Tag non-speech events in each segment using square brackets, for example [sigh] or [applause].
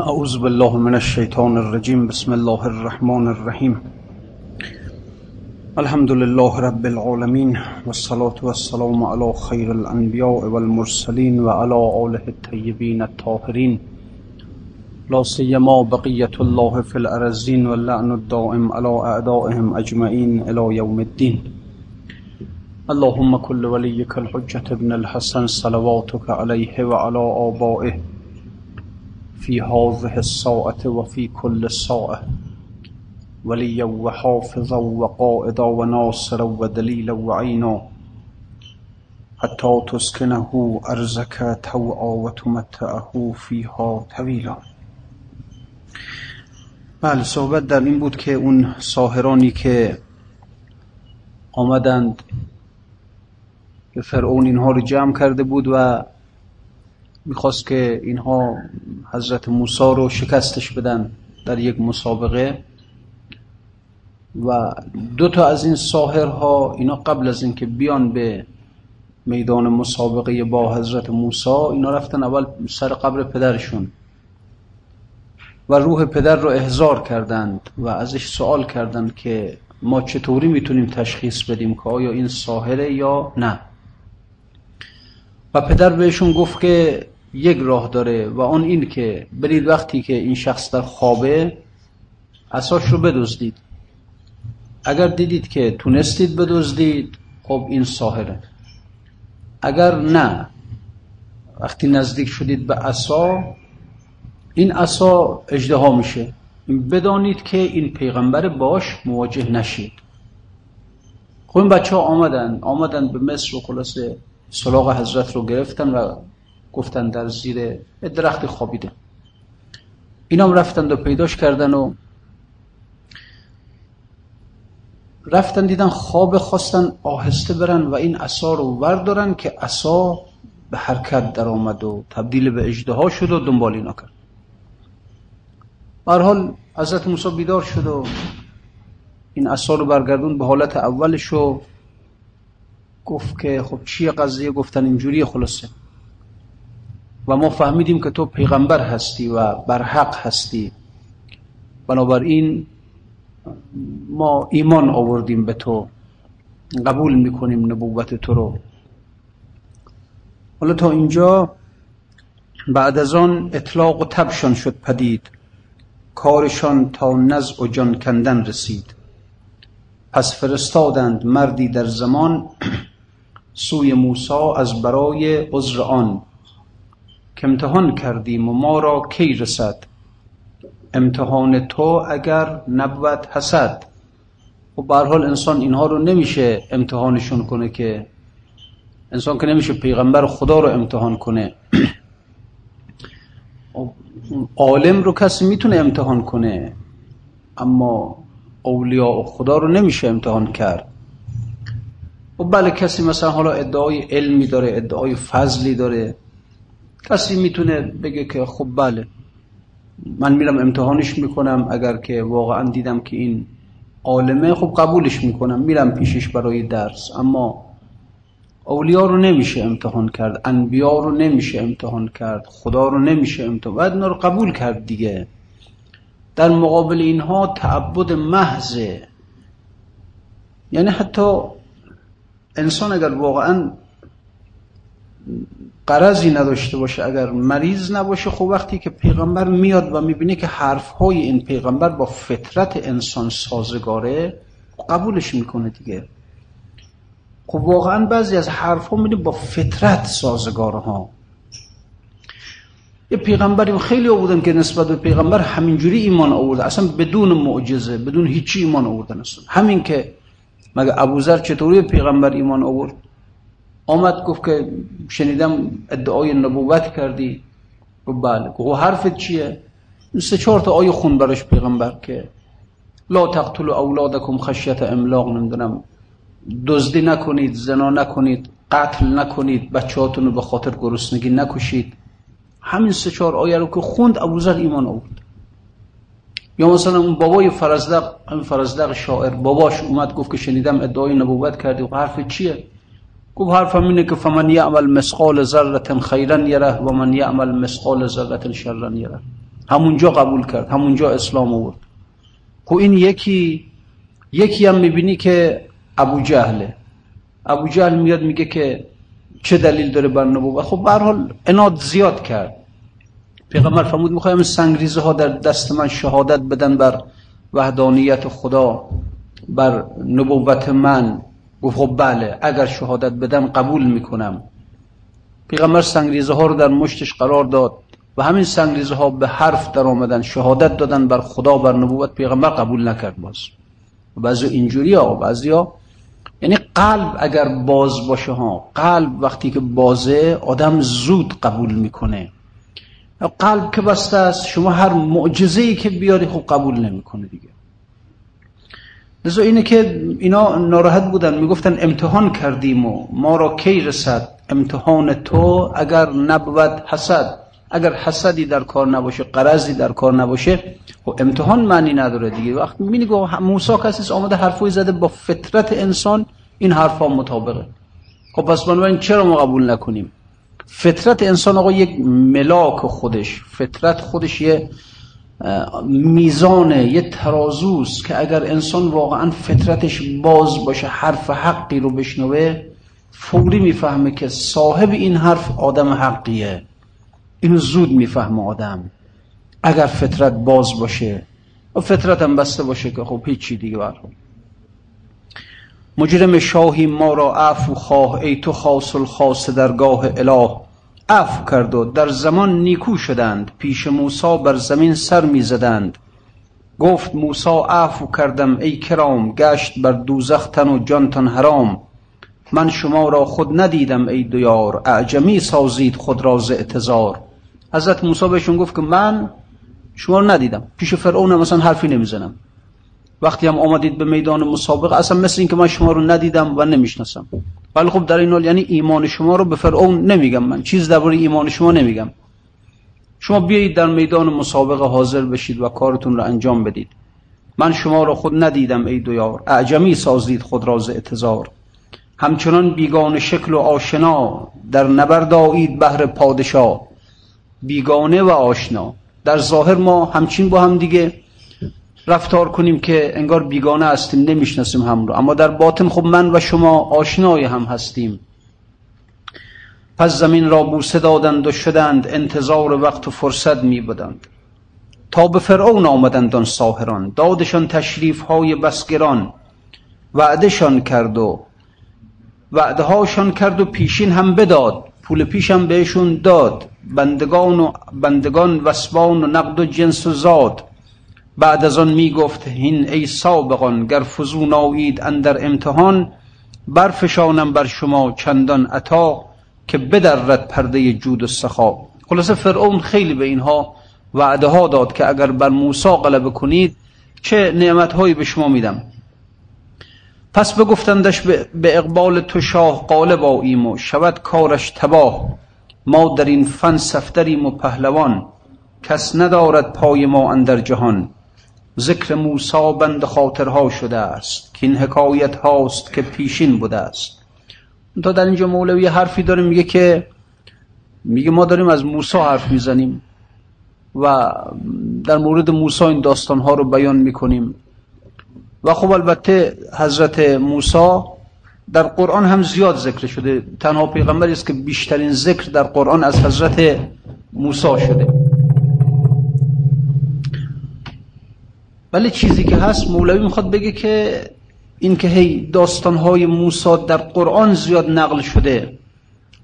أعوذ بالله من الشيطان الرجيم. بسم الله الرحمن الرحيم. الحمد لله رب العالمين والصلاة والسلام على خير الأنبياء والمرسلين وعلى آله الطيبين الطاهرين. لا سيما بقية الله في الأرزين واللعن الدائم على أعدائهم أجمعين إلى يوم الدين. اللهم كل وليك الحجة ابن الحسن صلواتك عليه وعلى آبائه في هذه الساعة وفي كل ساعة وليا وحافظا وقائدا وناصرا ودليلا وعينا. حتى تسكنه أرزك توعا وتمتعه فيها طويلا بله صحبت در این بود که اون ساهرانی که آمدند که فرعون اینها رو جمع کرده بود و می‌خواست که اینها حضرت موسی رو شکستش بدن در یک مسابقه و دو تا از این ساهرها اینا قبل از اینکه بیان به میدان مسابقه با حضرت موسی اینا رفتن اول سر قبر پدرشون و روح پدر رو احضار کردند و ازش سوال کردند که ما چطوری می‌تونیم تشخیص بدیم که آیا این ساهره یا نه. و پدر بهشون گفت که یک راه داره و آن این که برید وقتی که این شخص در خوابه اساش رو بدزدید. اگر دیدید که تونستید بدزدید خب این ساهره. اگر نه وقتی نزدیک شدید به عصا این عصا اجدها میشه. بدانید که این پیغمبر باش مواجه نشید. خب این بچه ها آمدن. آمدن به مصر و خلاصه سراغ حضرت رو گرفتن و گفتن در زیر درخت خوابیده. اینا هم رفتن و پیداش کردن و رفتن دیدن خواب خواستن آهسته برن و این عصا رو وردارن که عصا به حرکت در آمد و تبدیل به اجدها شد و دنبال اینا کرد. حال حضرت موسی بیدار شد و این عصا رو برگردون به حالت اولش و گفت که خب چیه قضیه؟ گفتن اینجوری خلاصه. و ما فهمیدیم که تو پیغمبر هستی و برحق هستی. بنابراین ما ایمان آوردیم به تو. قبول می‌کنیم نبوت تو رو. حالا تا اینجا بعد از آن اطلاق و تبشان شد پدید. کارشان تا نزع و جان کندن رسید. پس فرستادند مردی در زمان [clears throat] سوی موسی از برای عذر آن. که امتحان کردیم و ما را کی رسد امتحان تو اگر نبود حسد. و حال انسان اینها رو نمیشه امتحانشون کنه که انسان که نمیشه پیغمبر خدا رو امتحان کنه. [clears throat] عالم رو کسی می‌تونه امتحان کنه اما اولیاء خدا رو نمیشه امتحان کرد. و بله کسی مثلا حالا ادعای علمی داره ادعای فضلی داره. کسی می‌تونه بگه که خب بله من میرم امتحانش می‌کنم اگر که واقعا دیدم که این عالمه خب قبولش می‌کنم میرم پیشش برای درس. اما اولیا رو نمیشه امتحان کرد انبیا رو نمیشه امتحان کرد خدا رو نمیشه امتحان اینا رو قبول کرد دیگه. در مقابل اینها تعبد محضه. یعنی حتی انسان اگر واقعا قرضی نداشته باشه. اگر مریض نباشه خب وقتی که پیغمبر میاد و می‌بینه که حرفهای این پیغمبر با فطرت انسان سازگاره قبولش می‌کنه دیگه. خب واقعا بعضی از حرف ها با فطرت سازگاره ها یه پیغمبری خیلی آوردن که نسبت به پیغمبر همینجوری ایمان آورده. اصلا بدون معجزه بدون هیچی ایمان آوردن اصلا. همین که مگه ابوذر چطوری پیغمبر ایمان آورد؟ آمد گفت که شنیدم ادعای نبوت کردی. گفت بله. گفت حرفت چیه؟ سه چهار تا آیه خون برش پیغمبر که لا تقتلوا اولادکم خشیت املاق نمی‌دونم دزدی نکنید زنا نکنید قتل نکنید بچهاتون رو به خاطر گرسنگی نکشید. همین سه چهار آیه رو که خوند ابوذر ایمان آورد. یا مثلا اون بابای فرزدق همین فرزدق شاعر باباش اومد گفت که شنیدم ادعای نبوت کردی. و حرف چیه؟ گفت حرفم اینه که فمن یعمل مسقال ذره خیرا یره و من یعمل مسقال ذره شرا یره همونجا قبول کرد همونجا اسلام آورد خب این یکی یکی هم می‌بینی که ابو جهله ابو جهل میاد میگه که چه دلیل داره بر نبوت خب به حال اناد زیاد کرد پیغمبر فرمود می‌خوایم سنگریزه ها در دست من شهادت بدن بر وحدانیت خدا بر نبوت من گفت خب بله اگر شهادت بدم قبول می‌کنم. پیغمبر سنگریزه ها رو در مشتش قرار داد و همین سنگریزه ها به حرف در آمدن شهادت دادن بر خدا بر نبوت پیغمبر قبول نکرد باز. بعضی اینجوری ها بعضی ها. یعنی قلب اگر باز باشه ها قلب وقتی که بازه آدم زود قبول می‌کنه. قلب که بسته است شما هر معجزه‌ای که بیاری خب قبول نمی‌کنه دیگه. لذا اینه که اینا ناراحت بودن. می‌گفتن امتحان کردیم و ما را کی رسد امتحان تو اگر نبود حسد. اگر حسدی در کار نباشه قرضی در کار نباشه خب امتحان معنی نداره دیگه. وقت می‌بینی که موسی کسی آمده حرفوی زده با فطرت انسان این حرفا مطابقه. خب پس بنابراین چرا ما قبول نکنیم؟ فطرت انسان آقا یک ملاک خودش. فطرت خودش یه میزانه یه ترازوست که اگر انسان واقعا فطرتش باز باشه حرف حقی رو بشنوه فوری می‌فهمه که صاحب این حرف آدم حقیه. اینو زود می‌فهمه آدم. اگر فطرت باز باشه و فطرت هم بسته باشه که خب هیچی دیگه برخون مجرم شاهی ما را عفو خواه ای تو خاص الخاص درگاه اله. عفو کرد و در زمان نیکو شدند پیش موسا بر زمین سر می‌زدند. گفت موسا عفو کردم ای کرام گشت بر دوزخ تن و جانتان حرام. من شما را خود ندیدم ای دویار اعجمی سازید خود را ز اعتذار. حضرت موسی بهشون گفت که من شما رو ندیدم پیش فرعون مثلا حرفی نمی‌زنم. وقتی هم آمدید به میدان مسابقه اصلا مثل این که من شما رو ندیدم و نمی‌شناسم. ولی خب در این حال یعنی ایمان شما رو به فرعون نمیگم من. چیز درباره ایمان شما نمیگم. شما بیایید در میدان مسابقه حاضر بشید و کارتون رو انجام بدید. من شما را خود ندیدم ای دویار اعجمی سازید خود را ز اعتذار. همچنان بیگان شکل و آشنا. در نبرد آیید بهر پادشاه. بیگانه و آشنا. در ظاهر ما همچین با هم دیگه. رفتار کنیم که انگار بیگانه هستیم نمی‌شناسیم هم رو. اما در باطن خب من و شما آشنای هم هستیم. پس زمین را بوسه دادند و شدند انتظار وقت و فرصت می تا به فرعون آمدند آن ساهران دادشان تشریف های بسگران. وعدهشان کرد و وعده هاشان کرد و پیشین هم بداد. پول پیشم بهشون داد. بندگان و بندگان وسبان و نقد و جنس و زاد بعد از آن می گفت هین ای سابقان گر فزون آیید اندر امتحان برفشانم بر شما چندان عطا که بدرد پرده جود و سخا. خلاصه فرعون خیلی به اینها وعده ها داد که اگر بر موسی غلبه کنید چه نعمت هایی به شما میدم. پس بگفتندش به اقبال تو شاه قالب آییم و شود کارش تباه. ما در این فن سفتریم و پهلوان. کس ندارد پای ما اندر جهان. ذکر موسا بند خاطرها شده است که این حکایت هاست که پیشین بوده است. تا در اینجا مولوی حرفی داره میگه که میگه ما داریم از موسا حرف می‌زنیم و در مورد موسا این داستان ها رو بیان می‌کنیم. و خب البته حضرت موسا در قرآن هم زیاد ذکر شده. تنها پیغمبری است که بیشترین ذکر در قرآن از حضرت موسی شده. ولی چیزی که هست مولوی می‌خواد بگه که این که هی داستانهای موسی در قرآن زیاد نقل شده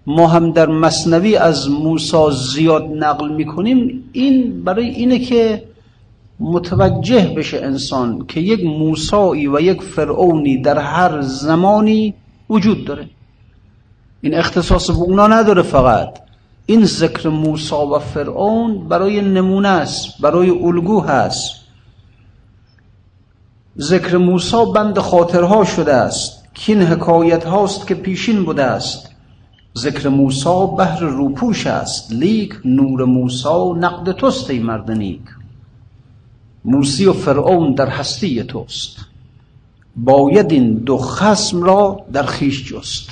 ما هم در مصنوی از موسی زیاد نقل می‌کنیم این برای اینه که متوجه بشه انسان که یک موسایی و یک فرعونی در هر زمانی وجود داره. این اختصاص به اونا نداره فقط. این ذکر موسی و فرعون برای نمونه است برای الگو هست. ذکر موسی بند خاطرها شده است. که این حکایت هاست که پیشین بوده است. ذکر موسی بهر روپوش است. لیک نور موسی نقد توست ای مرد نیک. موسی و فرعون در هستی توست. باید این دو خسم را در خیش جست.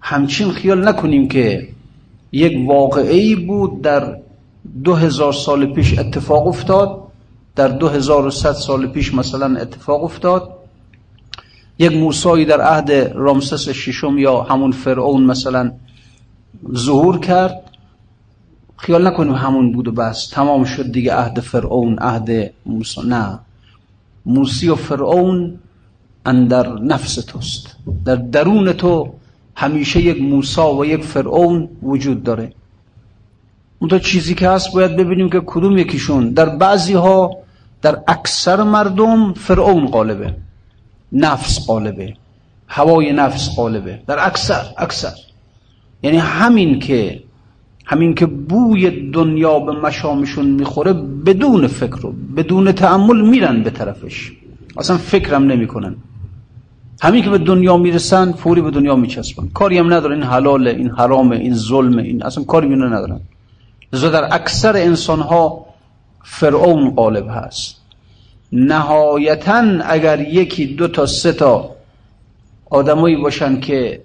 همچین خیال نکنیم که یک واقعی بود در دو هزار سال پیش اتفاق افتاد. در دو هزار و ست سال پیش مثلا اتفاق افتاد. یک موسایی در عهد رامسس ششم یا همون فرعون مثلا ظهور کرد. خیال نکنیم همون بود و بس. تمام شد دیگه عهد فرعون عهد موسی. نه. موسی و فرعون اندر نفس توست. در درون تو همیشه یک موسا و یک فرعون وجود داره. اون تا چیزی که هست باید ببینیم که کدوم یکیشون. در بعضی ها در اکثر مردم فرعون قالبه نفس قالبه هوای نفس قالبه در اکثر اکثر. یعنی همین که همین که بوی دنیا به مشامشون می‌خوره بدون فکر و بدون تعمل میرن به طرفش. اصلا فکرم نمی‌کنن. همین که به دنیا می‌رسن فوری به دنیا میچسبن. کاری هم ندارن. این حلاله این حرامه این ظلمه این اصلا کاری بینه ندارن. در اکثر انسان ها فرعون غالب هست. نهایتا اگر یکی دو تا سه تا آدمایی باشن که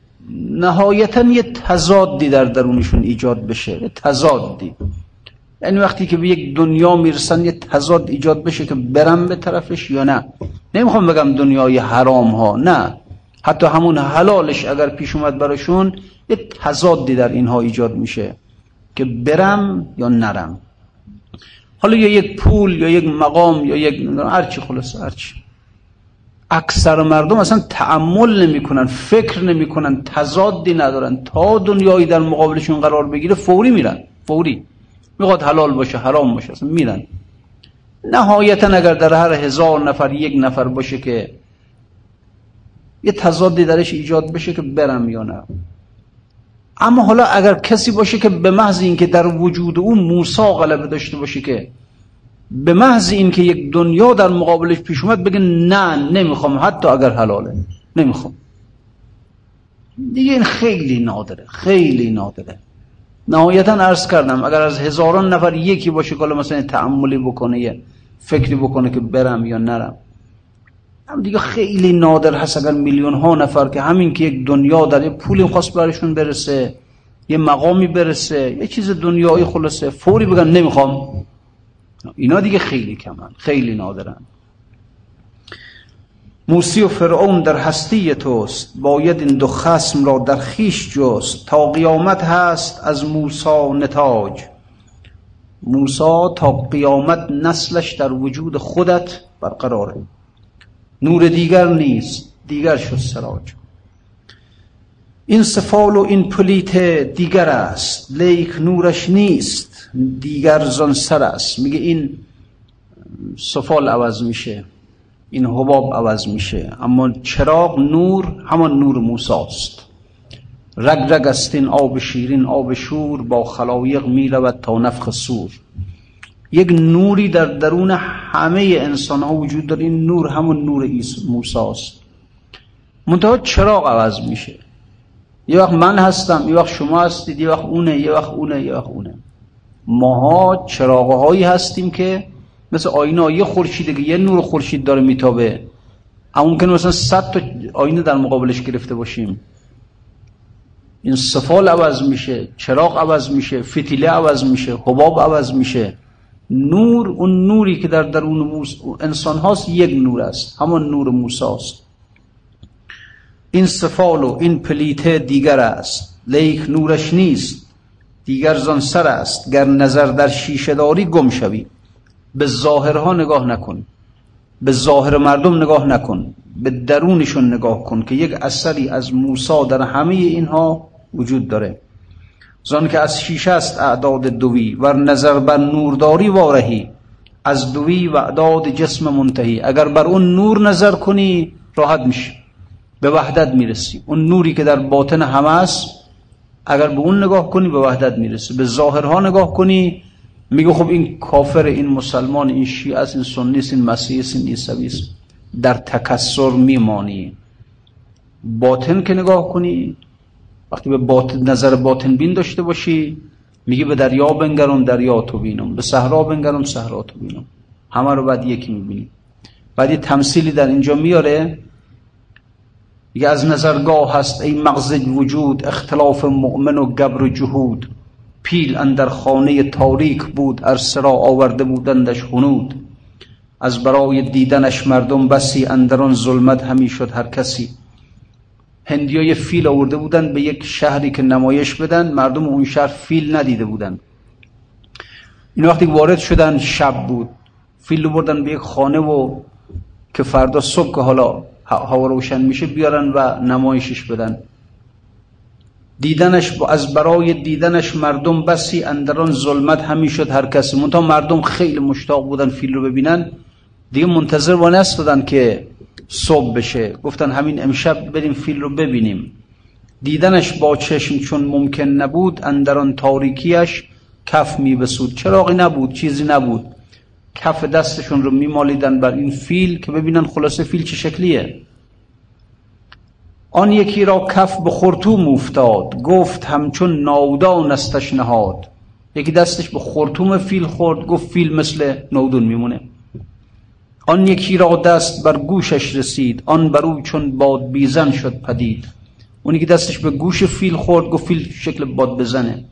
نهایتا یه تضادی در درونشون ایجاد بشه یه تضادی. یعنی وقتی که به یک دنیا می‌رسن یه تضاد ایجاد بشه که برم به طرفش یا نه. نمی‌خوام بگم دنیای حرام ها نه. حتی همون حلالش اگر پیش اومد براشون یه تضادی در اینها ایجاد میشه که برم یا نرم. حالا یا یک پول یا یک مقام یا یک هرچی خلاص هرچی اکثر مردم اصلا تعمل نمی‌کنن فکر نمی‌کنن تضادی ندارن. تا دنیایی در مقابلشون قرار بگیره فوری میرن فوری. می‌خواد حلال باشه حرام باشه اصلا میرن. نهایتا اگر در هر هزار نفر یک نفر باشه که یه تضادی درش ایجاد بشه که برم یا نه. اما حالا اگر کسی باشه که به محض اینکه در وجود او موسا غلبه داشته باشه که به محض اینکه یک دنیا در مقابلش پیش اومد بگه نه نمی‌خوام حتی اگر حلاله نمی‌خوام. دیگه این خیلی نادره خیلی نادره. نهایتا عرض کردم اگر از هزاران نفر یکی باشه که مثلا تعملی بکنه یه فکری بکنه که برم یا نرم هم دیگه خیلی نادر هست اگر میلیون ها نفر که همین که یک دنیا در یه پولی خواست برشون برسه یه مقامی برسه یه چیز دنیایی خلاصه فوری بگن نمی‌خوام. اینا دیگه خیلی کمن خیلی نادرن. موسی و فرعون در هستی توست باید این دو خسم را در خویش جست. تا قیامت هست از موسی نتاج. موسی تا قیامت نسلش در وجود خودت برقراره. نور دیگر نیست دیگر شد سراج. این سفال و این پلیته دیگر است لیک نورش نیست دیگر زان سر است. میگه این سفال عوض میشه این حباب عوض میشه. اما چراغ نور همان نور موساست رگ رگ است این آب شیرین آب شور با خلایق می‌رود تا نفخ سور. یک نوری در درون همه انسان ها وجود داره. این نور همون نور موساست. منتها چراغ عوض میشه. یه وقت من هستم یه وقت شما هستید یه وقت اونه یه وقت اونه یه وقت اونه. ماها چراغ هایی هستیم که مثل آینه یه خورشیده که یه نور خورشید داره میتابه. اما ممکنه مثلا صد تا آینه در مقابلش گرفته باشیم. این سفال عوض میشه چراغ عوض میشه فتیله عوض میشه حباب عوض میشه. نور اون نوری که در درون انسان هاست یک نور است. همان نور موسی است این سفال و این پلیته دیگر است. لیک نورش نیست. دیگر زان سر است. گر نظر در شیشه داری گم شوی. به ظاهرها نگاه نکن. به ظاهر مردم نگاه نکن. به درونشون نگاه کن که یک اثری از موسی در همه اینها وجود داره. زان که از شیشه است اعداد دوی و نظر بر نورداری وارهی از دوی و اعداد جسم منتهی. اگر بر اون نور نظر کنی راحت میشی به وحدت می‌رسی. اون نوری که در باطن همه است اگر به اون نگاه کنی به وحدت می‌رسی. به ظاهرها نگاه کنی میگه خب این کافر این مسلمان این شیعه است این سنی است این مسیحی است این عیسوی است. در تکسر میمانی. باطن که نگاه کنی وقتی به باطن نظر باطن بین داشته باشی میگه به دریا بنگرم دریا تو بینم. به صحرا بنگرم صحرا تو بینم. همه رو بعد یکی می‌بینی. بعد یه تمثیلی در اینجا میاره. میگه از نظرگاه هست ای مغز وجود اختلاف مؤمن و گبر و جهود. پیل اندر خانه تاریک بود عرصه را آورده بودندش هنود از برای دیدنش مردم بسی اندران ظلمت همی شد هر کسی. هندیای فیل آورده بودن به یک شهری که نمایش بدن مردم اون شهر فیل ندیده بودن. این وقتی وارد شدن شب بود. فیل رو بردن به یک خانه و که فردا صبح که حالا هوا روشن میشه بیارن و نمایشش بدن. دیدنش از برای دیدنش مردم بسی اندران ظلمت همی شد هر کسی. منتها مردم خیلی مشتاق بودن فیل رو ببینن. دیگه منتظر و نستدن که صبح بشه. گفتن همین امشب بریم فیل رو ببینیم. دیدنش با چشم چون ممکن نبود اندران تاریکیش کف می بسود چراغی نبود چیزی نبود. کف دستشون رو میمالیدن بر این فیل که ببینن خلاصه فیل چه شکلیه. آن یکی را کف به خرطوم افتاد. گفت همچون ناودان است این نهاد. یکی دستش به خرطوم فیل خورد گفت فیل مثل نودون میمونه. آن یکی را دست بر گوشش رسید آن بر او چون باد بیزن شد پدید. اونی که دستش به گوش فیل خورد گفت فیل شکل باد بزنه.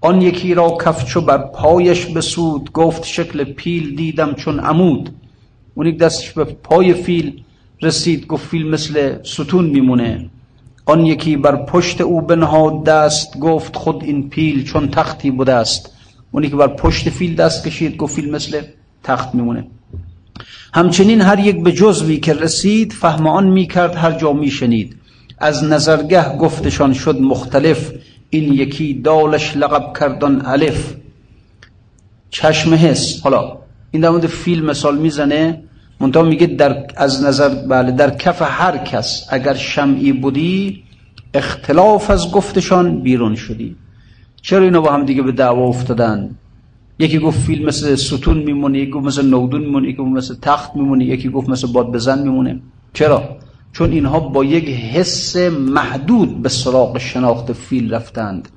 آن یکی را کفچو بر پایش بسود گفت شکل پیل دیدم چون عمود. اونی که دستش به پای فیل رسید گفت فیل مثل ستون میمونه. آن یکی بر پشت او بنهاد دست گفت خود این پیل چون تختی بوده است اونی که بر پشت فیل دست کشید گفت فیل مثل تخت میمونه. همچنین هر یک به جزوی که رسید فهم آن می‌کرد هر جا میشنید. از نظرگه گفتشان شد مختلف این یکی دالش لقب کردن الف چشم حس. حالا این در مورد فیل مثال می‌زنه منتها میگه در از نظر بله در کف هر کس اگر شمعی بودی اختلاف از گفتشان بیرون شدی. چرا اینا با هم دیگه به دعوا افتادن؟ یکی گفت فیل مثل ستون میمونه یکی گفت مثل نودون میمونه یکی گفت مثل تخت میمونه یکی گفت مثل باد بزن میمونه. چرا؟ چون اینها با یک حس محدود به سراغ شناخت فیل رفتند.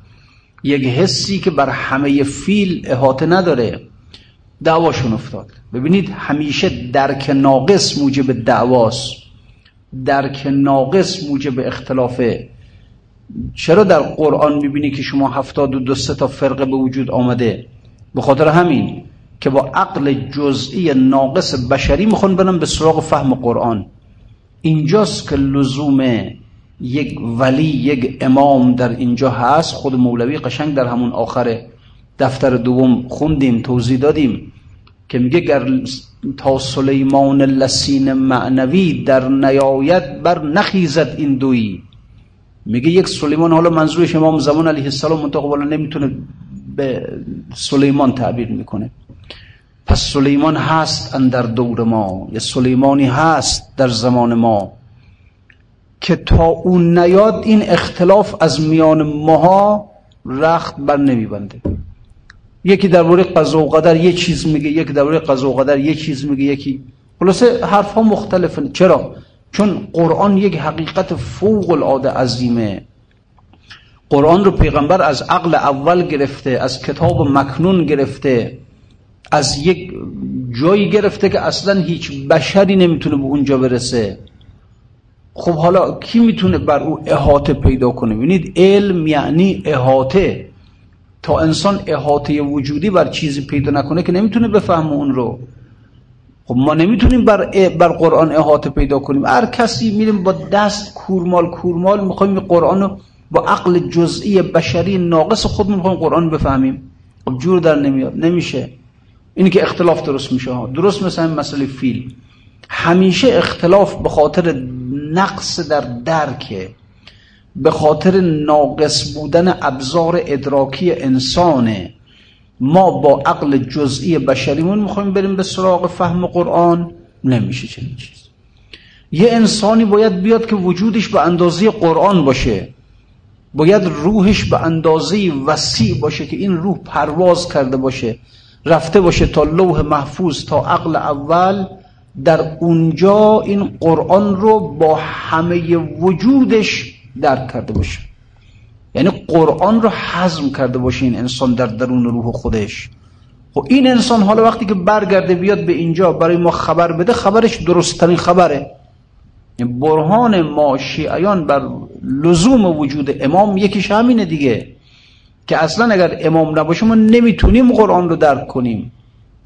یک حسی که بر همه فیل احاطه نداره دعواشون افتاد. ببینید همیشه درک ناقص موجب دعواست. درک ناقص موجب اختلافه. چرا در قرآن می‌بینی که شما هفتاد و دو تا فرقه به وجود آمده؟ به خاطر همین که با عقل جزئی ناقص بشری می‌خوان برن به سراغ فهم قرآن. اینجاست که لزوم یک ولی یک امام در اینجا هست. خود مولوی قشنگ در همون آخر دفتر دوم خوندیم توضیح دادیم که میگه گر تا سلیمان لسین معنوی در نیایت بر نخیزد این دویی میگه یک سلیمان حالا منظورش امام زمان علیه السلام منطقه بالا نمی‌تونه به سلیمان تعبیر می‌کنه. پس سلیمان هست اندر دور ما. یه سلیمانی هست در زمان ما که تا اون نیاد این اختلاف از میان ماها رخت بر نمیبنده. یکی در درباره قضا و قدر یه چیز میگه یکی درباره قضا و قدر یه چیز میگه یکی خلاصه حرف ها مختلفه چرا؟ چون قرآن یک حقیقت فوق العاده عظیمه. قرآن رو پیغمبر از عقل اول گرفته از کتاب مکنون گرفته از یک جایی گرفته که اصلا هیچ بشری نمی‌تونه به اونجا برسه. خب حالا کی می‌تونه بر او احاطه پیدا کنه؟ ببینید علم یعنی احاطه. تا انسان احاطه وجودی بر چیزی پیدا نکنه که نمی‌تونه بفهمه اون رو. خب ما نمی‌تونیم بر, بر قرآن احاطه پیدا کنیم. هر کسی میریم با دست کورمال کورمال می‌خوایم قرآن رو با عقل جزئی بشری ناقص خودمون می‌خوایم قرآن بفهمیم. خب جور در نمیاد. نمیشه. اینی که اختلاف درست میشه درست مثل مسئله فیل. همیشه اختلاف به خاطر نقص در درکه به خاطر ناقص بودن ابزار ادراکی انسانه. ما با عقل جزئی بشریمون می‌خوایم بریم به سراغ فهم قرآن؟ نمیشه چنین چیز. یه انسانی باید بیاد که وجودش به اندازه قرآن باشه. باید روحش به اندازه وسیع باشه که این روح پرواز کرده باشه رفته باشه تا لوح محفوظ تا عقل اول. در اونجا این قرآن رو با همه وجودش درک کرده باشه. یعنی قرآن رو حزم کرده باشه این انسان در درون روح خودش. خب این انسان حالا وقتی که برگرده بیاد به اینجا برای ما خبر بده خبرش درستترین خبره. برهان ما شیعیان بر لزوم وجود امام یکیش همینه دیگه. که اصلا اگر امام نباشه ما نمی‌تونیم قرآن رو درک کنیم.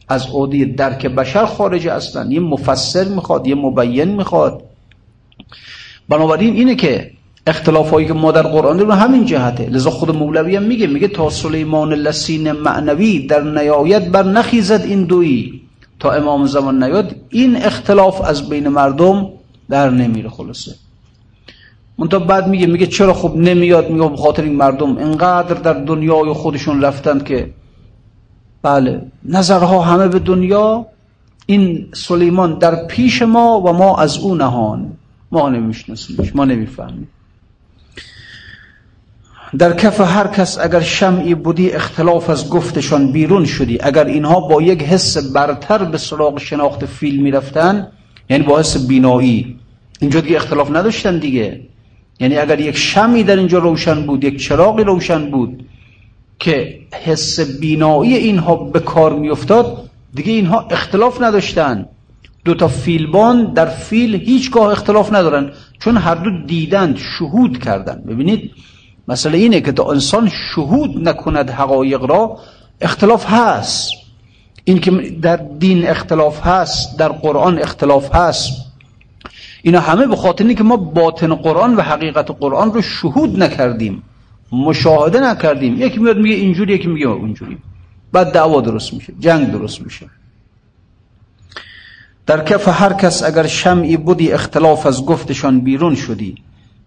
از عودی درک بشر خارج اصلا یه مفسر می‌خواد یه مبین می‌خواد. بنابراین اینه که اختلاف هایی که ما در قرآن رو همین جهته. لذا خود مولوی هم میگه میگه تا سلیمان لسین معنوی در نیایت بر نخیزد این دویی تا امام زمان نیاد این اختلاف از بین مردم در نمیره خلاصه. منتها بعد میگه میگه چرا خب نمیاد؟ میگه خب خاطر این مردم انقدر در دنیای خودشون رفتند که بله نظرها همه به دنیا این سلیمان در پیش ما و ما از او نهان. ما نمیشناسیمش ما نمی‌فهمیم. در کف هر کس اگر شمعی بودی اختلاف از گفتشان بیرون شدی. اگر اینها با یک حس برتر به سراغ شناخت فیل می‌رفتن یعنی با حس بینایی اینجا دیگه اختلاف نداشتن دیگه. یعنی اگر یک شمی در اینجا روشن بود یک چراغی روشن بود که حس بینایی اینها به کار میافتاد دیگه اینها اختلاف نداشتن. دو تا فیلبان در فیل هیچگاه اختلاف ندارن چون هر دو دیدند شهود کردن ببینید مسئله اینه که تا انسان شهود نکند حقایق را اختلاف هست. این که در دین اختلاف هست در قرآن اختلاف هست. اینا همه به خاطر که ما باطن قرآن و حقیقت قرآن رو شهود نکردیم مشاهده نکردیم. یکی میاد میگه اینجوری یکی میگه اونجوری. بعد دعوا درست میشه جنگ درست میشه. در کف هر کس اگر شمعی بودی اختلاف از گفتشان بیرون شدی.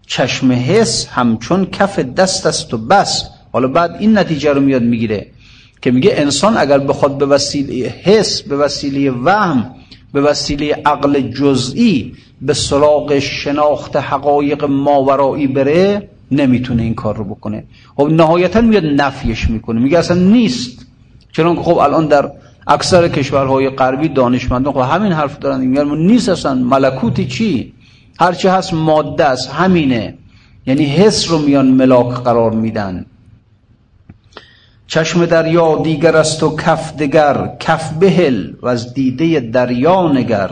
چشم حس همچون کف دست است و بس. حالا بعد این نتیجه رو میاد می‌گیره که میگه انسان اگر بخواد به وسیله حس به وسیله وهم به وسیله عقل جزئی به سراغ شناخت حقایق ماورایی بره نمی‌تونه این کار رو بکنه. خب نهایتا میاد نفیش می‌کنه. میگه اصلا نیست. چون خب الان در اکثر کشورهای غربی دانشمندان خب همین حرف دارن. میگن نیست اصلا. ملکوتی چی؟ هرچی هست ماده است. همینه. یعنی حس رو میان ملاک قرار میدن. چشم دریا دیگر است و کف دگر کف بهل و از دیده دریا نگر.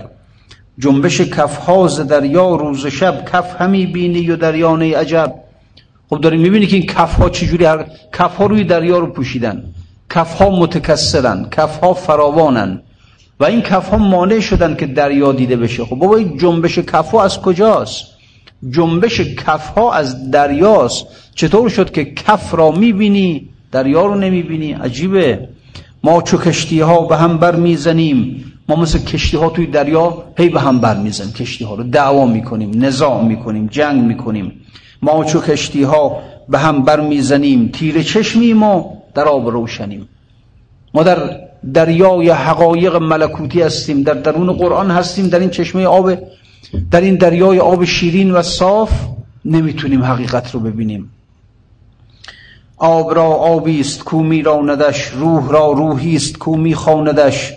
جنبش کف هاز دریا روز شب کف همی بینی و دریانه عجب. خب داریم می‌بینی که این کف ها چجوری هر کف ها روی دریا رو پوشیدن. کف ها متکسرن کف ها فراوانن. و این کف ها مانع شدن که دریا دیده بشه. خب بابا این جنبش کف ها از کجاست؟ جنبش کف ها از دریاست. چطور شد که کف را می‌بینی دریا رو نمی‌بینی؟ عجیبه. ما چو کشتی ها به هم بر می‌زنیم. ما مثل کشتی ها توی دریا هی به هم بر می‌زنیم. کشتی ها رو دعوا می‌کنیم نظام می‌کنیم جنگ می‌کنیم. ما چو کشتی ها به هم بر می‌زنیم. تیر چشمیم و در آب روشنیم. ما در دریای حقایق ملکوتی هستیم. در درون قرآن هستیم. در این چشمه آب در این دریای آب شیرین و صاف نمی‌تونیم حقیقت رو ببینیم. آب را آبی است کو میراندش روح را روحی است کو میخواندش.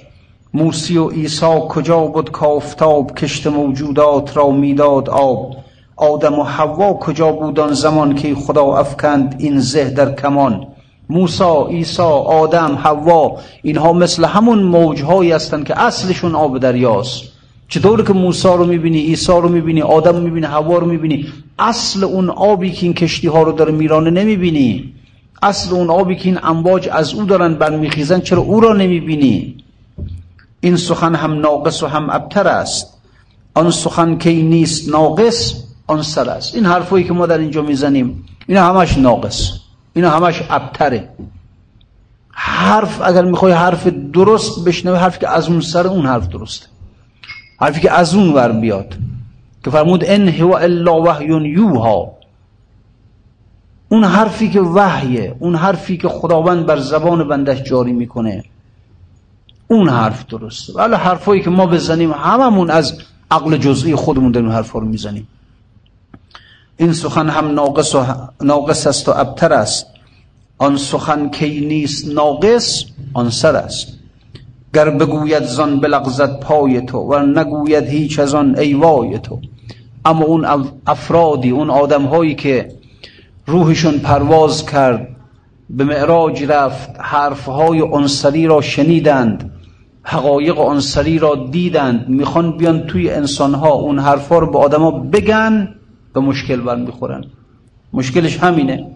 موسی و عیسی کجا بود کافتاب کشت موجودات را می‌داد آب. آدم و حوا کجا بود آن زمان که خدا افکند این زه در کمان؟ موسا، عیسی، آدم، حوا اینها مثل همون موجهایی هستند که اصلشون آب دریاست. چطور که موسا رو می‌بینی عیسی رو می‌بینی آدم رو می‌بینی حوا رو می‌بینی اصل اون آبی که این کشتی ها رو داره میرانه نمی‌بینی. اصل اون آبی که این امواج از او دارن برمیخیزن چرا او را نمی‌بینی؟ این سخن هم ناقص و هم ابتر است. آن سخن که نیست ناقص آن سر است. این حرفایی که ما در اینجا می‌زنیم این همش ناقص. اینا همش ابتره. حرف اگر می‌خوای حرف درست بشنوی حرفی که از اون سر اون حرف درسته. حرفی که از اون ور بیاد. که فرمود ان هو الا وحی یوها. اون حرفی که وحیه اون حرفی که خداوند بر زبان بندش جاری می‌کنه. اون حرف درسته. ولی حرفایی که ما بزنیم هممون از عقل جزئی خودمون اون حرفا رو می‌زنیم. این سخن هم ناقص, و ناقص است و ابتر است. آن سخن کی نیست ناقص آن سر است. گر بگوید زان بلغزد پای تو و نگوید هیچ از آن ایوای تو. اما اون افرادی اون آدم هایی که روحشون پرواز کرد. به معراج رفت. حرفهای انصری را شنیدند. حقایق انصری را دیدند. می‌خوان بیان توی انسانها. اون حرفها رو به آدما بگن به مشکل بر می‌خورن. مشکلش همینه.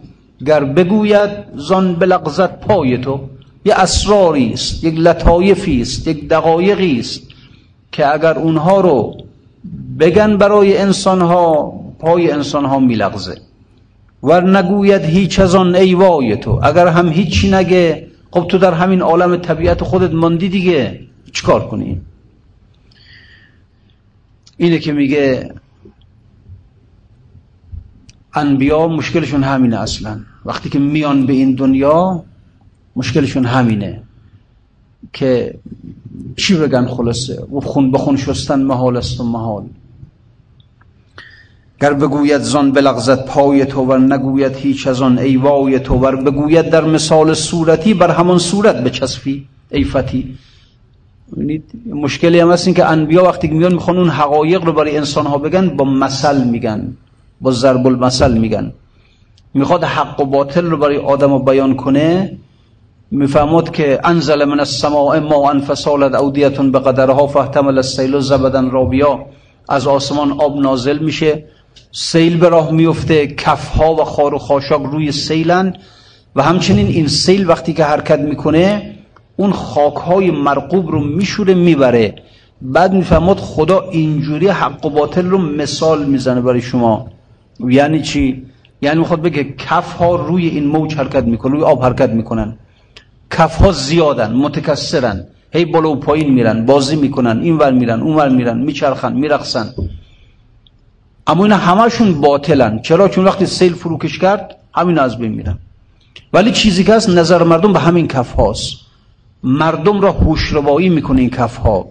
گر بگوید زان بلغزت پای تو. یه اسراری است یک لطایفی است یک دقایقی است که اگر اونها رو بگن برای انسانها پای انسانها میلغزه. ور نگوید هیچ از آن ایوای تو. اگر هم هیچی نگه خب تو در همین عالم طبیعت خودت ماندی دیگه. چیکار کنی؟ اینه که میگه انبیا مشکلشون همینه اصلا. وقتی که میان به این دنیا مشکلشون همینه که چی بگن خلاصه؟ و خون بخون شستن محال است و محال. گر بگوید زان بلغزد پای تو ور نگوید هیچ از آن ایوای تو ور بگوید در مثال صورتی بر همان صورت بچسبی ایفتی مشکلی هم هست این که انبیا وقتی میان می‌خوان اون حقایق رو برای انسان ها بگن با مثل میگن با ضرب المثل میگن. می‌خواد حق و باطل رو برای آدم بیان کنه می‌فهمد که انزل من السماء ما انفصالت اودیتون به قدرها فاحتمل السیل زبدن رابیا. از آسمان آب نازل میشه سیل به راه میفته کفها و خار و خاشاک روی سیلن و همچنین این سیل وقتی که حرکت می‌کنه اون خاکهای مرقوب رو میشوره می‌بره. بعد می‌فهمد خدا اینجوری حق و باطل رو مثال می‌زنه برای شما. یعنی چی؟ یعنی می‌خواد بگه کف ها روی این موج حرکت می‌کنن روی آب حرکت می‌کنن. کف ها زیادن متکسرن هی بالا و پایین میرن بازی می‌کنن این ور میرن اون ور میرن میچرخن میرقصن. اما این همشون باطلن. چرا؟ چون وقتی سیل فروکش کرد همین از بین میرن. ولی چیزی که هست نظر مردم به همین کف هاست. مردم را هوشربایی می‌کنه این کف ها.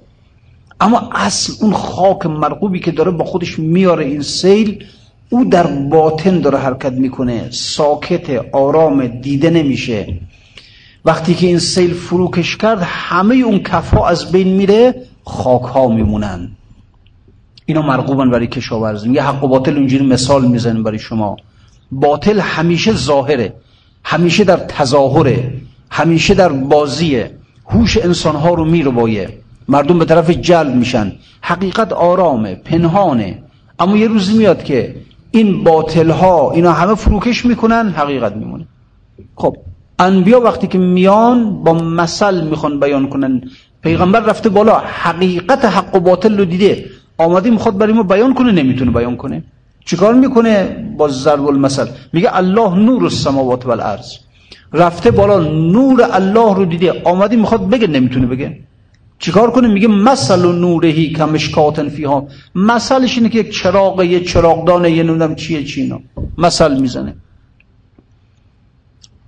اما اصل اون خاک مرغوبی که داره با خودش میاره این سیل او در باطن داره حرکت می‌کنه. ساکت آرام دیده نمیشه. وقتی که این سیل فروکش کرد همه اون کف ها از بین میره خاک ها میمونن. اینا مرغوبن برای کشاورزی یه حق و باطل اونجوری مثال می‌زنیم برای شما. باطل همیشه ظاهره. همیشه در تظاهره. همیشه در بازیه. هوش انسانها رو میربایه مردم به طرف جلب میشن. حقیقت آرامه پنهانه. اما یه روزی میاد که این باطل ها اینا همه فروکش می‌کنن حقیقت میمونه. خب انبیا وقتی که میان با مثل می‌خوان بیان کنن. پیغمبر رفته بالا. حقیقت حق و باطل رو دیده. آمده می‌خواد برای ما بیان کنه نمی‌تونه بیان کنه. چیکار می‌کنه با ضرب المثل؟ میگه الله نور السماوات والارض. رفته بالا نور الله رو دیده. آمدی می‌خواد بگه نمی‌تونه بگه. چیکار کنه؟ میگه مثل و نورهی کمشکاتن فیها. مثلش اینه که یک چراغ یه چراغدانه یه نمی‌دونم چیه چینا مثل می‌زنه.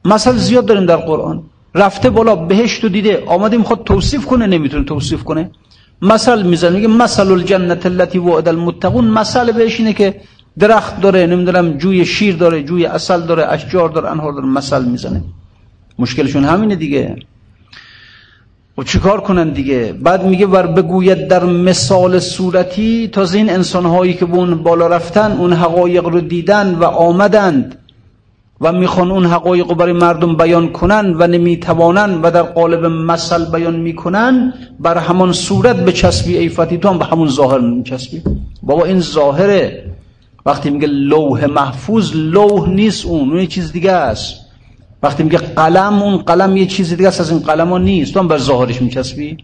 مثل زیاد داریم در قرآن. رفته بالا بهشت رو دیده. آمده می‌خواد توصیف کنه نمی‌تونه توصیف کنه. مثل می‌زنه. میگه مثل الجنت التي وعد المتقون. مثل بهش اینه که درخت داره نمی‌دونم جوی شیر داره جوی اصل داره اشجار داره انهار داره مثل می‌زنه. مشکلشون همینه دیگه. و چیکار کنن دیگه؟ بعد میگه ور بگوید در مثال صورتی تازه این انسانهایی که به اون بالا رفتن اون حقایق رو دیدن و آمدند و می‌خوان اون حقایق برای مردم بیان کنن و نمی‌توانن و در قالب مثل بیان می‌کنن بر همان صورت به چسبی ایفتی تو هم به همون ظاهر میچسبی. بابا این ظاهره. وقتی میگه لوح محفوظ لوح نیست اون اون یه چیز دیگه است. وقتی میگه قلم اون قلم یه چیز دیگه است از این قلم ها نیست. تو هم بر ظاهرش میچسبی.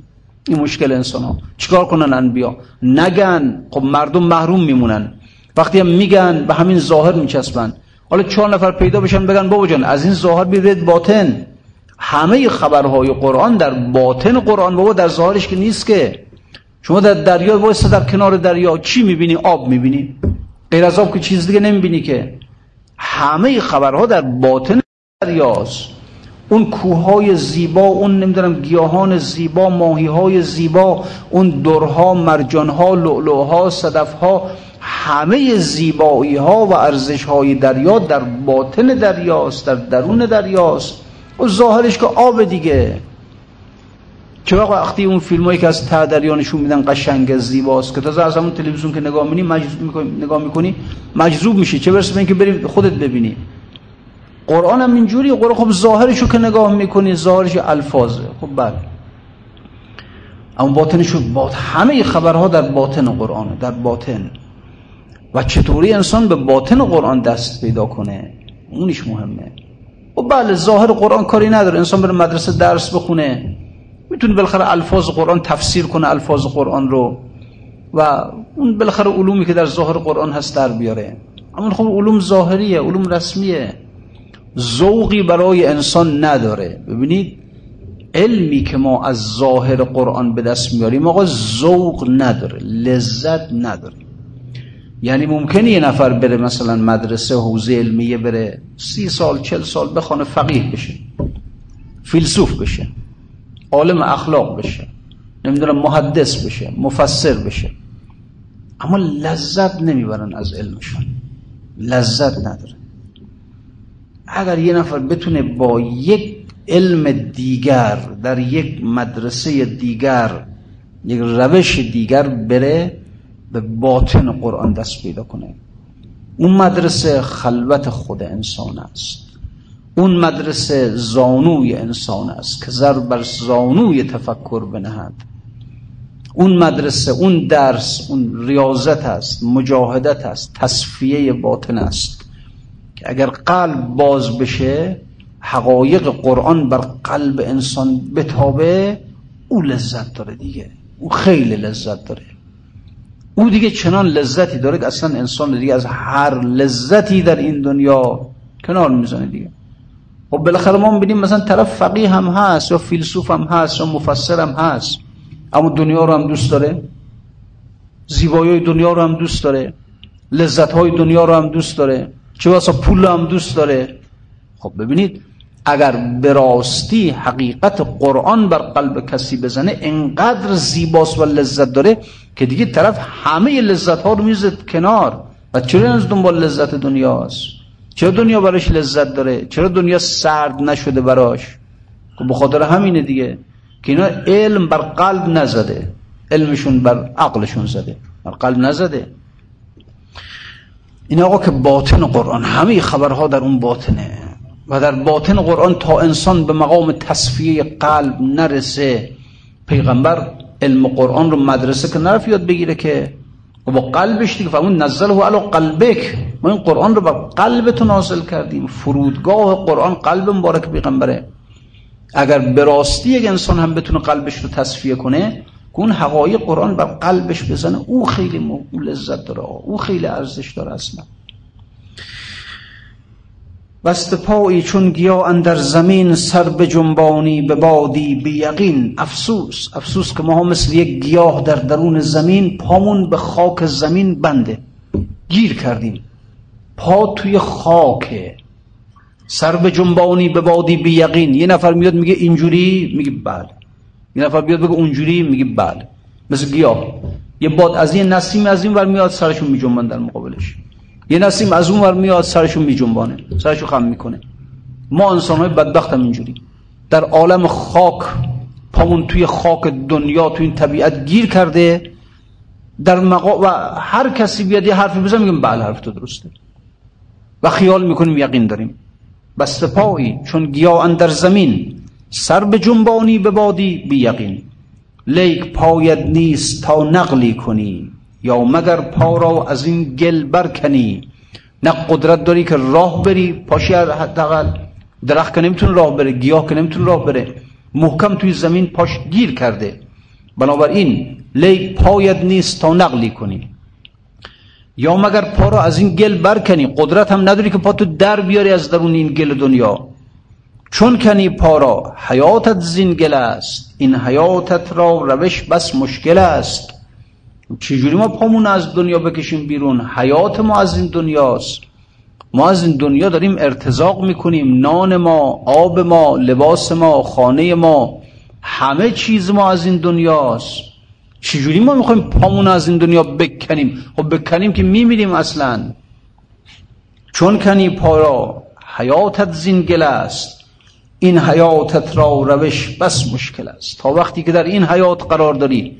این مشکل انسان ها چیکار کنن انبیا؟ نگن. خب مردم محروم میمونن. وقتی هم میگن به همین ظاهر میچسبن. حالا چهار نفر پیدا بشن بگن بابا جان از این ظاهر بیرید باطن. همه خبرهای قرآن در باطن قرآن بابا در ظاهرش که نیست که. شما در دریا وایسا در کنار دریا چی می‌بینی؟ آب می‌بینی. غیر از آب که چیز دیگه نمی‌بینی که. همه خبرها در باطن دریاست. اون کوههای زیبا اون نمی‌دونم گیاهان زیبا ماهیهای زیبا اون درها مرجانها لؤلؤها صدفها همه زیبایی ها و ارزش های دریا در باطن دریاست در درون دریاست. و ظاهرش که آب دیگه. چه وقتی اون فیلم هایی که از ته دریا نشون میدن قشنگ زیباست که تازه از همون تلویزیون که نگاه می‌کنی مجذوب نگاه می‌کنی مجذوب میشی. چه برسه به اینکه بری خودت ببینی. قرآن هم اینجوری قرآن خب ظاهرشو که نگاه می‌کنی ظاهرش الفاظه. خب بله. اما باطنشو بات همه خبرها در باطن قرآن در باطن. و چطوری انسان به باطن قرآن دست پیدا کنه؟ اونش مهمه. و بله ظاهر قرآن کاری نداره. انسان بره مدرسه درس بخونه می‌تونه بالاخره الفاظ قرآن تفسیر کنه الفاظ قرآن رو و اون بالاخره علومی که در ظاهر قرآن هست در بیاره. اما خب علوم ظاهریه علوم رسمیه. ذوقی برای انسان نداره. ببینید علمی که ما از ظاهر قرآن به دست میاریم آقا ذوق نداره لذت نداره. یعنی ممکنه یه نفر بره مثلا مدرسه حوزه علمیه بره سی سال چل سال بخوانه فقیه بشه فیلسوف بشه عالم اخلاق بشه نمی‌دونم محدث بشه مفسر بشه. اما لذت نمی‌برن از علمشون. لذت نداره اگر یه نفر بتونه با یک علم دیگر در یک مدرسه دیگر یک روش دیگر بره به باطن قرآن دست پیدا کنه. اون مدرسه خلوت خود انسان است. اون مدرسه زانوی انسان است که زر بر زانوی تفکر بنهد. اون مدرسه اون درس اون ریاضت است مجاهدت است تصفیه باطن است. که اگر قلب باز بشه حقایق قرآن بر قلب انسان بتابه او لذت داره دیگه. او خیلی لذت داره. او دیگه چنان لذتی داره که اصلا انسان دیگه از هر لذتی در این دنیا کنار می‌زنه دیگه. خب بالاخره ما می‌بینیم مثلا طرف فقیه هم هست یا فیلسوف هم هست یا مفسر هم هست اما دنیا رو هم دوست داره. زیبایی دنیا رو هم دوست داره. لذت های دنیا رو هم دوست داره. چه واسه پول هم دوست داره. خب ببینید اگر به راستی حقیقت قرآن بر قلب کسی بزنه انقدر زیباست و لذت داره که دیگه طرف همه لذت ها رو می‌زد کنار. و چرا از دنبال لذت دنیاست؟ چرا دنیا براش لذت داره؟ چرا دنیا سرد نشده براش؟ خب بخاطر همینه دیگه که اینا علم بر قلب نزده. علمشون بر عقلشون زده. بر قلب نزده. این آقا که باطن قرآن همه خبرها در اون باطنه. و در باطن قرآن تا انسان به مقام تصفیه قلب نرسه پیغمبر علم قرآن رو مدرسه که نرف یاد بگیره که و با قلبش دیگه فرمون نزله علی قلبک. ما این قرآن رو با قلبتو نازل کردیم. فرودگاه قرآن قلب مبارک پیغمبره. اگر به راستی یک انسان هم بتونه قلبش رو تصفیه کنه که اون حقایق قرآن بر قلبش بزنه او خیلی لذت داره. او خیلی ارزش داره اصلا. بست پایی چون گیا اندر زمین سر به جنبانی به بادی به یقین افسوس افسوس که ما هم مثل یک گیاه در درون زمین پامون به خاک زمین بنده. گیر کردیم. پا توی خاکه سر به جنبانی به بادی به یقین یه نفر میاد میگه اینجوری میگه بله. یه نفر بیاد بگه اونجوری میگه بله. مثل گیاه. یه باد از این نسیم از این ور میاد سرشون میجنبن در مقابلش. یه نسیم از اون ور میاد سرشون میجنبانه سرشو خم می‌کنه. ما انسان های بدبخت هم اینجوری. در عالم خاک پامون توی خاک دنیا توی این طبیعت گیر کرده در مقا... و هر کسی بیاد یه حرفی بزن میگم بله حرف تو درسته. و خیال می‌کنیم یقین داریم. بست پایی چون گیا اندر زمین سر به جنبانی به بادی بی یقین. لیک پاید نیست تا نقلی کنی. یا مگر پا را از این گل برکنی؟ نه قدرت داری که راه بری پاشی حداقل. درخت که نمی‌تونه راه بره گیاه که نمی‌تونه راه بره. محکم توی زمین پاش گیر کرده. بنابراین لیک پاید نیست تا نقلی کنی. یا مگر پا را از این گل برکنی؟ قدرت هم نداری که پا تو در بیاری از درون این گل دنیا. چون کنی پا را حیاتت زین گل است. این حیاتت را روش بس مشکل است. چجوری ما پامون از دنیا بکشیم بیرون؟ حیات ما از این دنیاست. ما از این دنیا داریم ارتزاق می‌کنیم. نان ما آب ما لباس ما خانه ما همه چیز ما از این دنیاست. چجوری ما می‌خوایم پامون از این دنیا بکنیم؟ خب بکنیم که میمیریم اصلا. چون کنی پارا حیاتت زینگل است. این حیاتت را روش بس مشکل است. تا وقتی که در این حیات قرار داری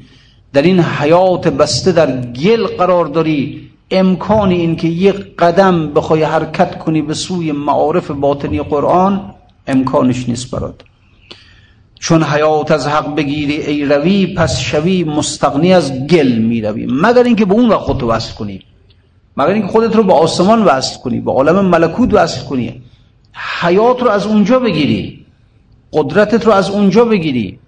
در این حیات بسته در گل قرار داری امکان این که یک قدم بخوای حرکت کنی به سوی معارف باطنی قرآن امکانش نیست برات. چون حیات از حق بگیری ای روی پس شوی مستغنی از گل می روی مگر اینکه به اون وقت خودت وصل کنی. مگر اینکه خودت رو به آسمان وصل کنی به عالم ملکوت وصل کنی. حیات رو از اونجا بگیری. قدرتت رو از اونجا بگیری.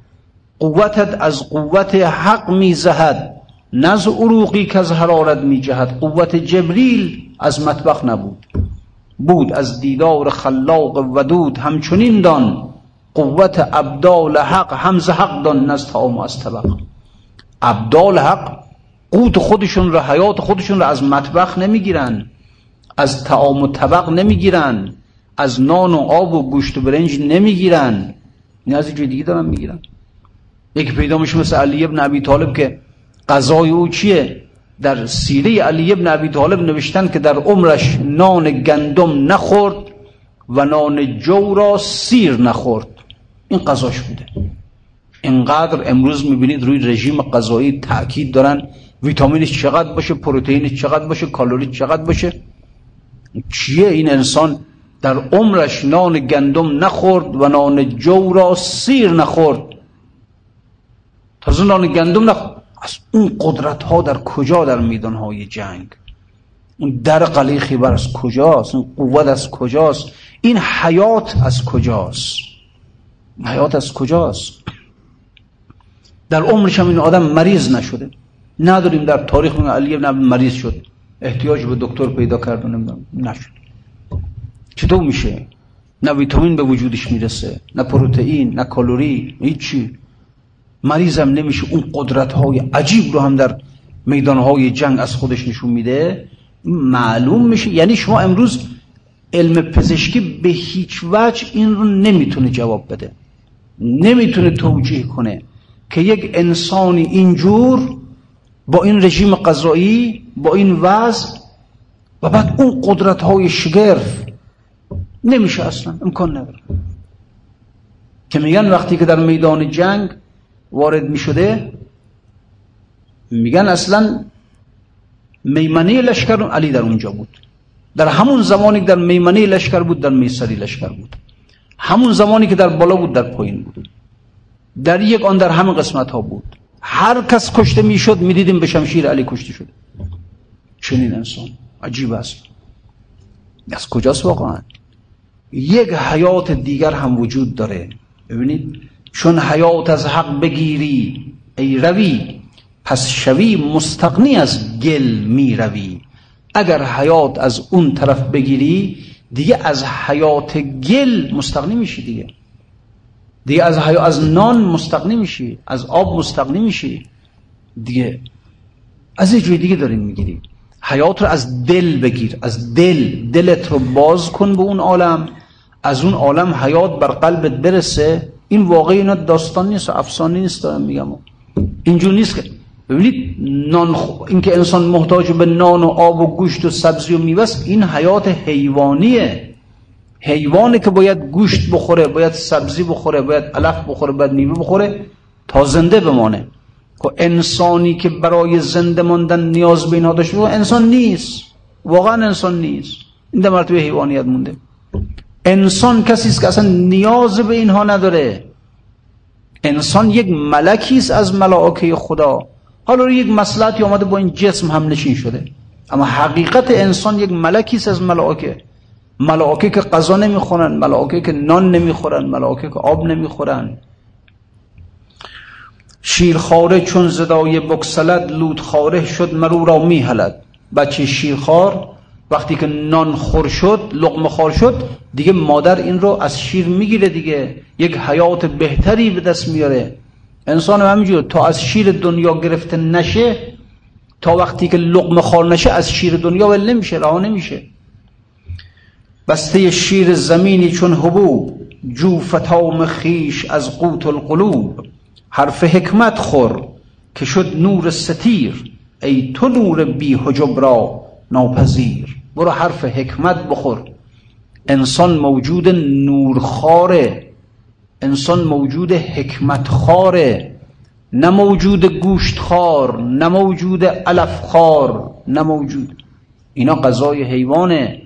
قوتت از قوت حق میزهد. نز عروقی که از حرارت میجهد. قوت جبریل از مطبخ نبود. بود از دیدار خلاق ودود همچنین دان. قوت ابدال حق همز حق دان نز تام از طبق ابدال حق قوت خودشون رو حیات خودشون رو از مطبخ نمی‌گیرن. از تعام و طبق نمی‌گیرن. از نان و آب و گوشت و برنج نمی‌گیرن. این از دیگه دارن می‌گیرن. یکی پیدا میشه مثل علی ابن ابی طالب که قضای او چیه؟ در سیره علی ابن ابی طالب نوشتن که در عمرش نان گندم نخورد و نان جو را سیر نخورد. این قضاش بوده. اینقدر امروز می‌بینید روی رژیم غذایی تاکید دارن. ویتامینش چقدر باشه پروتئینش چقدر باشه کالری چقدر باشه؟ چیه این انسان؟ در عمرش نان گندم نخورد و نان جو را سیر نخورد. تازه نان گندم نخورد از اون قدرت ها در کجا در میدان های جنگ؟ اون در قلیه خیبر از کجاست؟ اون قوت از کجاست؟ این حیات از کجاست؟ حیات از کجاست؟ در عمرش هم این آدم مریض نشده. نداریم در تاریخ علی ابن مریض شد. احتیاج به دکتر پیدا کرد نشد. چطور میشه؟ نه ویتامین به وجودش می‌رسه نه پروتئین نه کالری هیچی. مریضم نمیشه اون قدرت های عجیب رو هم در میدان های جنگ از خودش نشون میده معلوم میشه. یعنی شما امروز علم پزشکی به هیچ وجه این رو نمی‌تونه جواب بده. نمی‌تونه توجیه کنه که یک انسانی اینجور با این رژیم غذایی با این وضع و بعد اون قدرت های شگرف نمیشه اصلا امکان نداره. که میگن وقتی که در میدان جنگ وارد می‌شده میگن اصلا میمنه لشکر علی در اونجا بود. در همون زمانی که در میمنه لشکر بود در میسری لشکر بود. همون زمانی که در بالا بود در پایین بود. در یک آن در همه قسمت ها بود. هر کس کشته می‌شد می‌دیدیم به شمشیر علی کشته شده. چنین انسان. عجیب است. از کجاست واقعا؟ یک حیات دیگر هم وجود داره. ببینید چون حیات از حق بگیری ای روی پس شوی مستقنی از گل می روی. اگر حیات از اون طرف بگیری دیگه از حیات گل مستقنی میشی دیگه. دیگه از حیات از نان مستقنی میشی از آب مستقنی میشی. دیگه از یه جوی دیگه داریم می‌گیری حیات رو از دل بگیر از دل. دلت رو باز کن به اون عالم. از اون عالم حیات بر قلبت برسه. این واقعی اینا داستان نیست و افسانه نیست دارم میگم. اینجور نیست که. ببینید نان اینکه انسان محتاج به نان و آب و گوشت و سبزی و میوه این حیات حیوانیه. حیوانی که باید گوشت بخوره باید سبزی بخوره باید علف بخوره باید میوه بخوره تا زنده بمانه. که انسانی که برای زنده ماندن نیاز به اینها داشته انسان نیست. واقعا انسان نیست. این در مرتبه حیوانیت مونده. انسان کسی است که اصلا نیاز به اینها نداره. انسان یک ملکی است از ملائکه خدا. حالا یک مسلحتی آمده با این جسم هم نشین شده. اما حقیقت انسان یک ملکی است از ملائکه. ملائکه که غذا نمی‌خورن ملائکه که نان نمی‌خورن ملائکه که آب نمی‌خورن. شیرخواره چون زدای بکسلد لودخواره شد مرو را میهلد. بچه شیرخوار وقتی که نان خور شد لقمه خور شد دیگه مادر این رو از شیر می‌گیره دیگه. یک حیات بهتری به دست میاره. انسان همینجور تا از شیر دنیا گرفته نشه تا وقتی که لقمه خور نشه از شیر دنیا ول نمیشه راه نمیشه. بسته شیر زمینی چون حبوب جو فتام خیش از قوت القلوب. حرف حکمت خور که شد نور ستیر. ای تو نور بی حجب را ناپذیر. برو حرف حکمت بخور. انسان موجود نورخاره انسان موجود حکمت خاره نه موجود گوشت خار نه موجود علف خار نه موجود. اینا غذای حیوانه.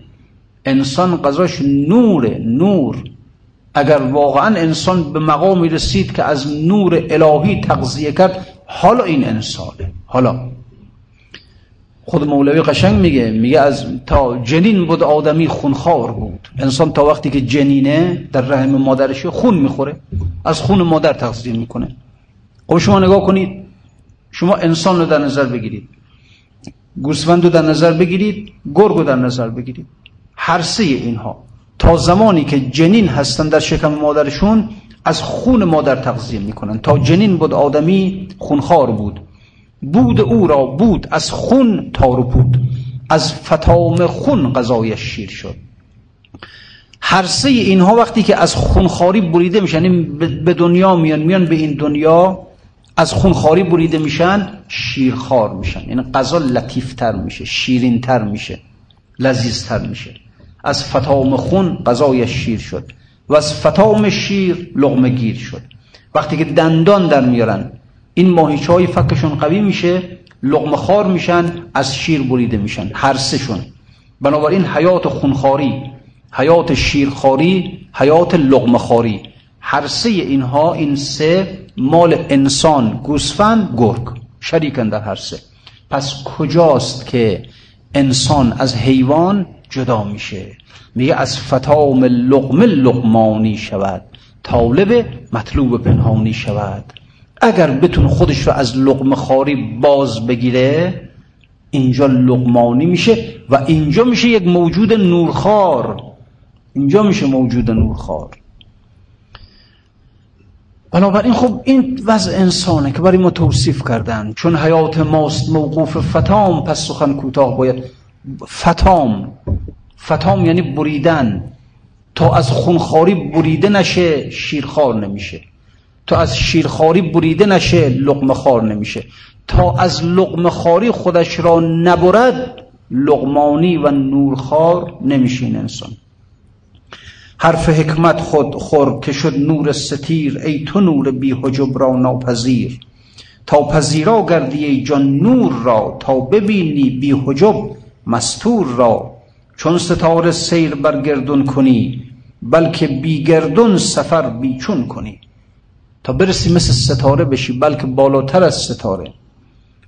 انسان غذاش نوره نور. اگر واقعا انسان به مقامی رسید که از نور الهی تغذیه کرد حالا این انسانه. حالا خود مولوی قشنگ میگه میگه از تا جنین بود آدمی خونخوار بود. انسان تا وقتی که جنینه در رحم مادرش خون می‌خوره از خون مادر تغذیه می‌کنه. خب شما نگاه کنید شما انسان رو در نظر بگیرید. گوسفند رو در نظر بگیرید گرگ رو در نظر بگیرید. هر سه اینها. تا زمانی که جنین هستن در شکم مادرشون از خون مادر تغذیه می‌کنن. تا جنین بود آدمی خونخوار بود. بود او را بود از خون تارو بود از فتام خون غذایش شیر شد. هر سه اینها وقتی که از خونخاری بریده میشن یعنی به دنیا میان میان به این دنیا از خونخاری بریده میشن شیرخوار میشن. یعنی غذا لطیفتر میشه شیرینتر میشه لذیذتر میشه. از فتام خون غذایش شیر شد. و از فتام شیر لغمه گیر شد. وقتی که دندان در میارن این ماهیچه های فکشون قوی میشه لغمه خار میشن از شیر بریده میشن هر سهشون. بنابراین حیات خونخاری حیات شیرخاری حیات لغمه خاری هر سه اینها این سه مال انسان گوسفند گرگ. شریکن در هر سه. پس کجاست که انسان از حیوان جدا میشه؟ میگه از فتام لقمه لقمانی شود طالب مطلوب پنهانی شود. اگر بتون خودش رو از لقمه خاری باز بگیره اینجا لقمانی میشه و اینجا میشه یک موجود نورخار اینجا میشه موجود نورخار بنابراین خب این وضع انسانه که برای ما توصیف کردن. چون حیات ماست موقوف فتام پس سخن کوتاه باید. فتام فتام یعنی بریدن. تا از خونخاری بریده نشه شیرخوار نمیشه. تا از شیرخواری بریده نشه لقمه خار نمیشه. تا از لقمه خاری خودش را نبرد لقمانی و نورخار نمیشه این انسان. حرف حکمت خود خور که شد نور ستیر ای تو نور بی حجب را ناپذیر. تا پذیرا گردی ای جان نور را تا ببینی بی حجب مستور را. چون ستاره سیر برگردون کنی بلکه بی گردون سفر بیچون کنی. تا برسی مثل ستاره بشی بلکه بالاتر از ستاره.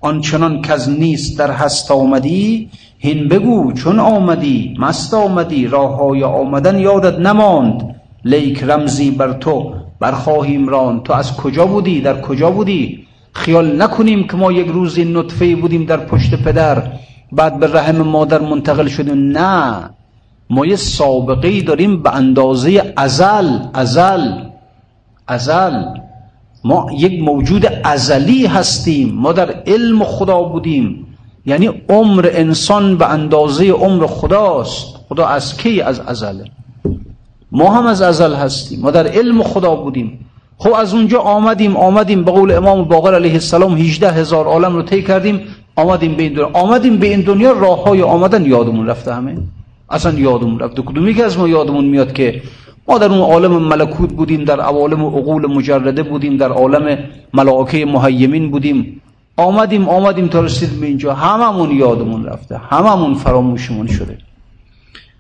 آنچنان که از نیست در هست آمدی هین بگو چون آمدی مست آمدی راه های آمدن یادت نماند. لیک رمزی بر تو برخواهیم ران تو از کجا بودی؟ در کجا بودی؟ خیال نکنیم که ما یک روزی نطفه بودیم در پشت پدر. بعد به رحم مادر منتقل شدیم. نه ما یه سابقه داریم به اندازه ازل ازل ازل. ما یک موجود ازلی هستیم. ما در علم خدا بودیم. یعنی عمر انسان به اندازه عمر خداست. خدا از کی؟ از ازله ما هم از ازل هستیم. ما در علم خدا بودیم. خب از اونجا آمدیم آمدیم. به قول امام باقر علیه السلام 18 هزار عالم رو طی کردیم. آمدیم به این دنیا. آمدیم به این دنیا. راه های آمدن یادمون رفته همه. اصلا یادمون رفته. کدومی که از ما یادمون میاد که ما در اون عالم ملکوت بودیم در عوالم عقول مجرده بودیم در عالم ملائکه مهیمین بودیم. آمدیم آمدیم تا رسید به اینجا. هممون یادمون رفته هممون فراموشمون شده.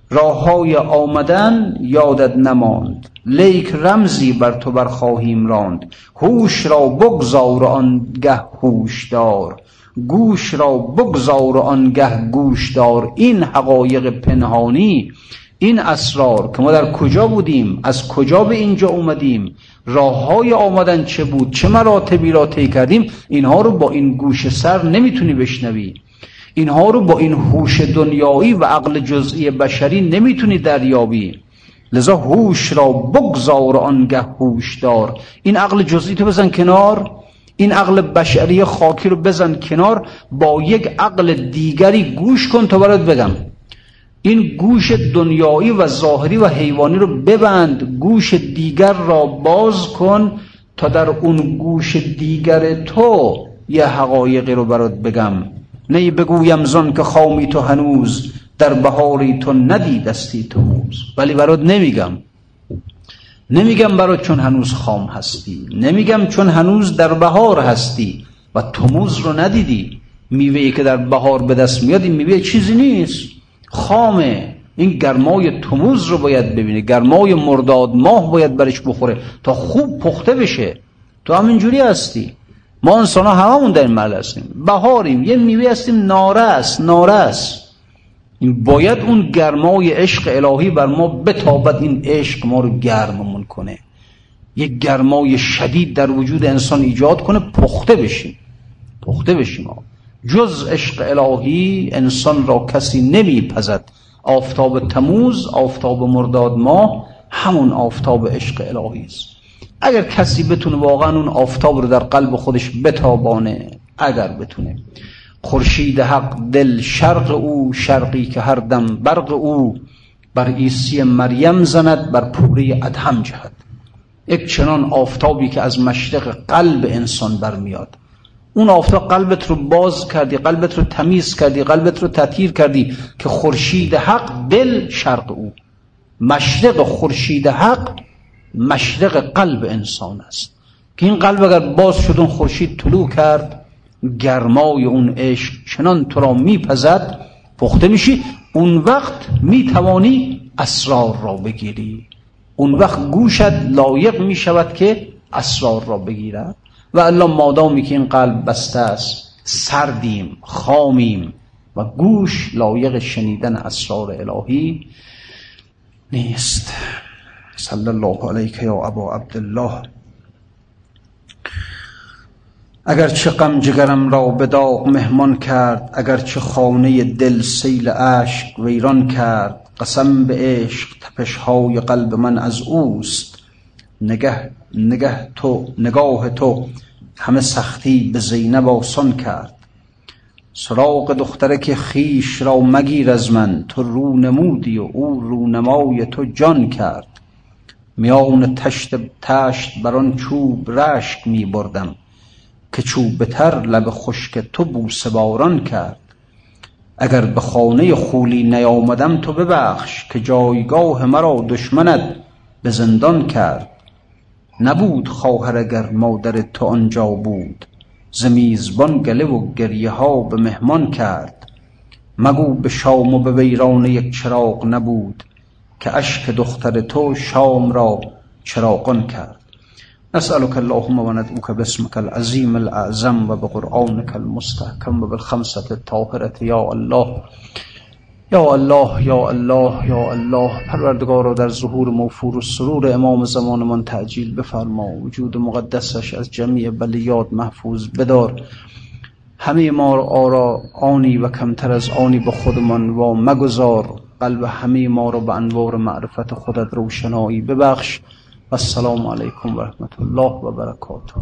راه های آمدن یادت نماند. لیک رمزی بر تو بر خواهیم راند. هوش را بگذار آنگه هوش دار. گوش را بگذار آنگه گوش دار. این حقایق پنهانی این اسرار که ما در کجا بودیم از کجا به اینجا اومدیم راه های آمدن چه بود چه مراتبی را طی کردیم اینها رو با این گوش سر نمی‌تونی بشنوی. اینها رو با این هوش دنیایی و عقل جزئی بشری نمی‌تونی دریابی. لذا هوش را بگذار آنگه هوش دار. این عقل جزئی تو بزن کنار این عقل بشری خاکی رو بزن کنار با یک عقل دیگری گوش کن تا برات بگم. این گوش دنیایی و ظاهری و حیوانی رو ببند گوش دیگر را باز کن تا در اون گوش دیگر تو یه حقایقی رو برات بگم. نه بگویم زن که خامی تو هنوز در بهاری تو ندیدستی تو موز ولی برات نمیگم. نمیگم برات چون هنوز خام هستی. نمیگم چون هنوز در بهار هستی و تموز رو ندیدی. میوه که در بهار به دست میاد میوه چیزی نیست. خامه این گرمای تموز رو باید ببینه گرمای مرداد ماه باید برش بخوره تا خوب پخته بشه. تو همینجوری هستی. ما انسان ها هممون در این مرحله هستیم. بهاریم یه میوه هستیم ناره است ناره است. این باید اون گرمای عشق الهی بر ما بتابد این عشق ما رو گرممون کنه. یک گرمای شدید در وجود انسان ایجاد کنه پخته بشیم. پخته بشیم. جز عشق الهی انسان را کسی نمیپزد. آفتاب تموز آفتاب مرداد ما همون آفتاب عشق الهی است. اگر کسی بتونه واقعا اون آفتاب رو در قلب خودش بتابانه اگر بتونه. خورشید حق دل شرق او شرقی که هر دم برق او بر عیسی مریم زند بر پوره ادهم جهد. یک چنان آفتابی که از مشرق قلب انسان برمیاد. اون آفتاب قلبت رو باز کردی قلبت رو تمیز کردی قلبت رو تطهیر کردی که خورشید حق دل شرق او. مشرق خورشید حق مشرق قلب انسان است. که این قلب اگر باز شد اون خورشید طلوع کرد گرمای اون عشق چنان تو را میپزد پخته میشی اون وقت می‌توانی اسرار را بگیری. اون وقت گوشت لایق می‌شود که اسرار را بگیرد. و الله مادامی که این قلب بسته است سردیم خامیم و گوش لایق شنیدن اسرار الهی نیست. صلی الله علیک یا ابا عبدالله. اگر چه غم جگرم را به داغ مهمان کرد اگر چه خانه دل سیل اشک ویران کرد قسم به عشق تپش های قلب من از اوست. نگه نگه تو نگاه تو همه سختی به زینب آسان کرد. سراغ دختره که خیش را مگیر از من تو رو نمودی و او رونمای تو جان کرد. میان تشت تشت بران چوب رشک می بردم که چوب تر لب خشک تو بوسه باران کرد. اگر به خانه خولی نیامدم تو ببخش که جایگاه مرا دشمنت به زندان کرد. نبود خواهر اگر مادر تو آنجا بود. ز میزبان گله و گریه ها به مهمان کرد. مگو به شام و به ویران یک چراغ نبود که اشک دختر تو شام را چراغان کرد. نسألك اللهم وندعوك باسمك العظيم الأعظم وبقرآنك المستحكم وبالخمسة الطاهرة يا الله. یا الله یا الله یا الله. پروردگار را در ظهور موفور و سرور امام زمانمان تعجیل بفرما. وجود مقدسش از جمیع بلیات محفوظ بدار. همه ما را آنی و کمتر از آنی به خودمان و مگذار. قلب همه ما را به انوار معرفت خودت روشنایی ببخش. و السلام علیکم و رحمت الله و برکاته.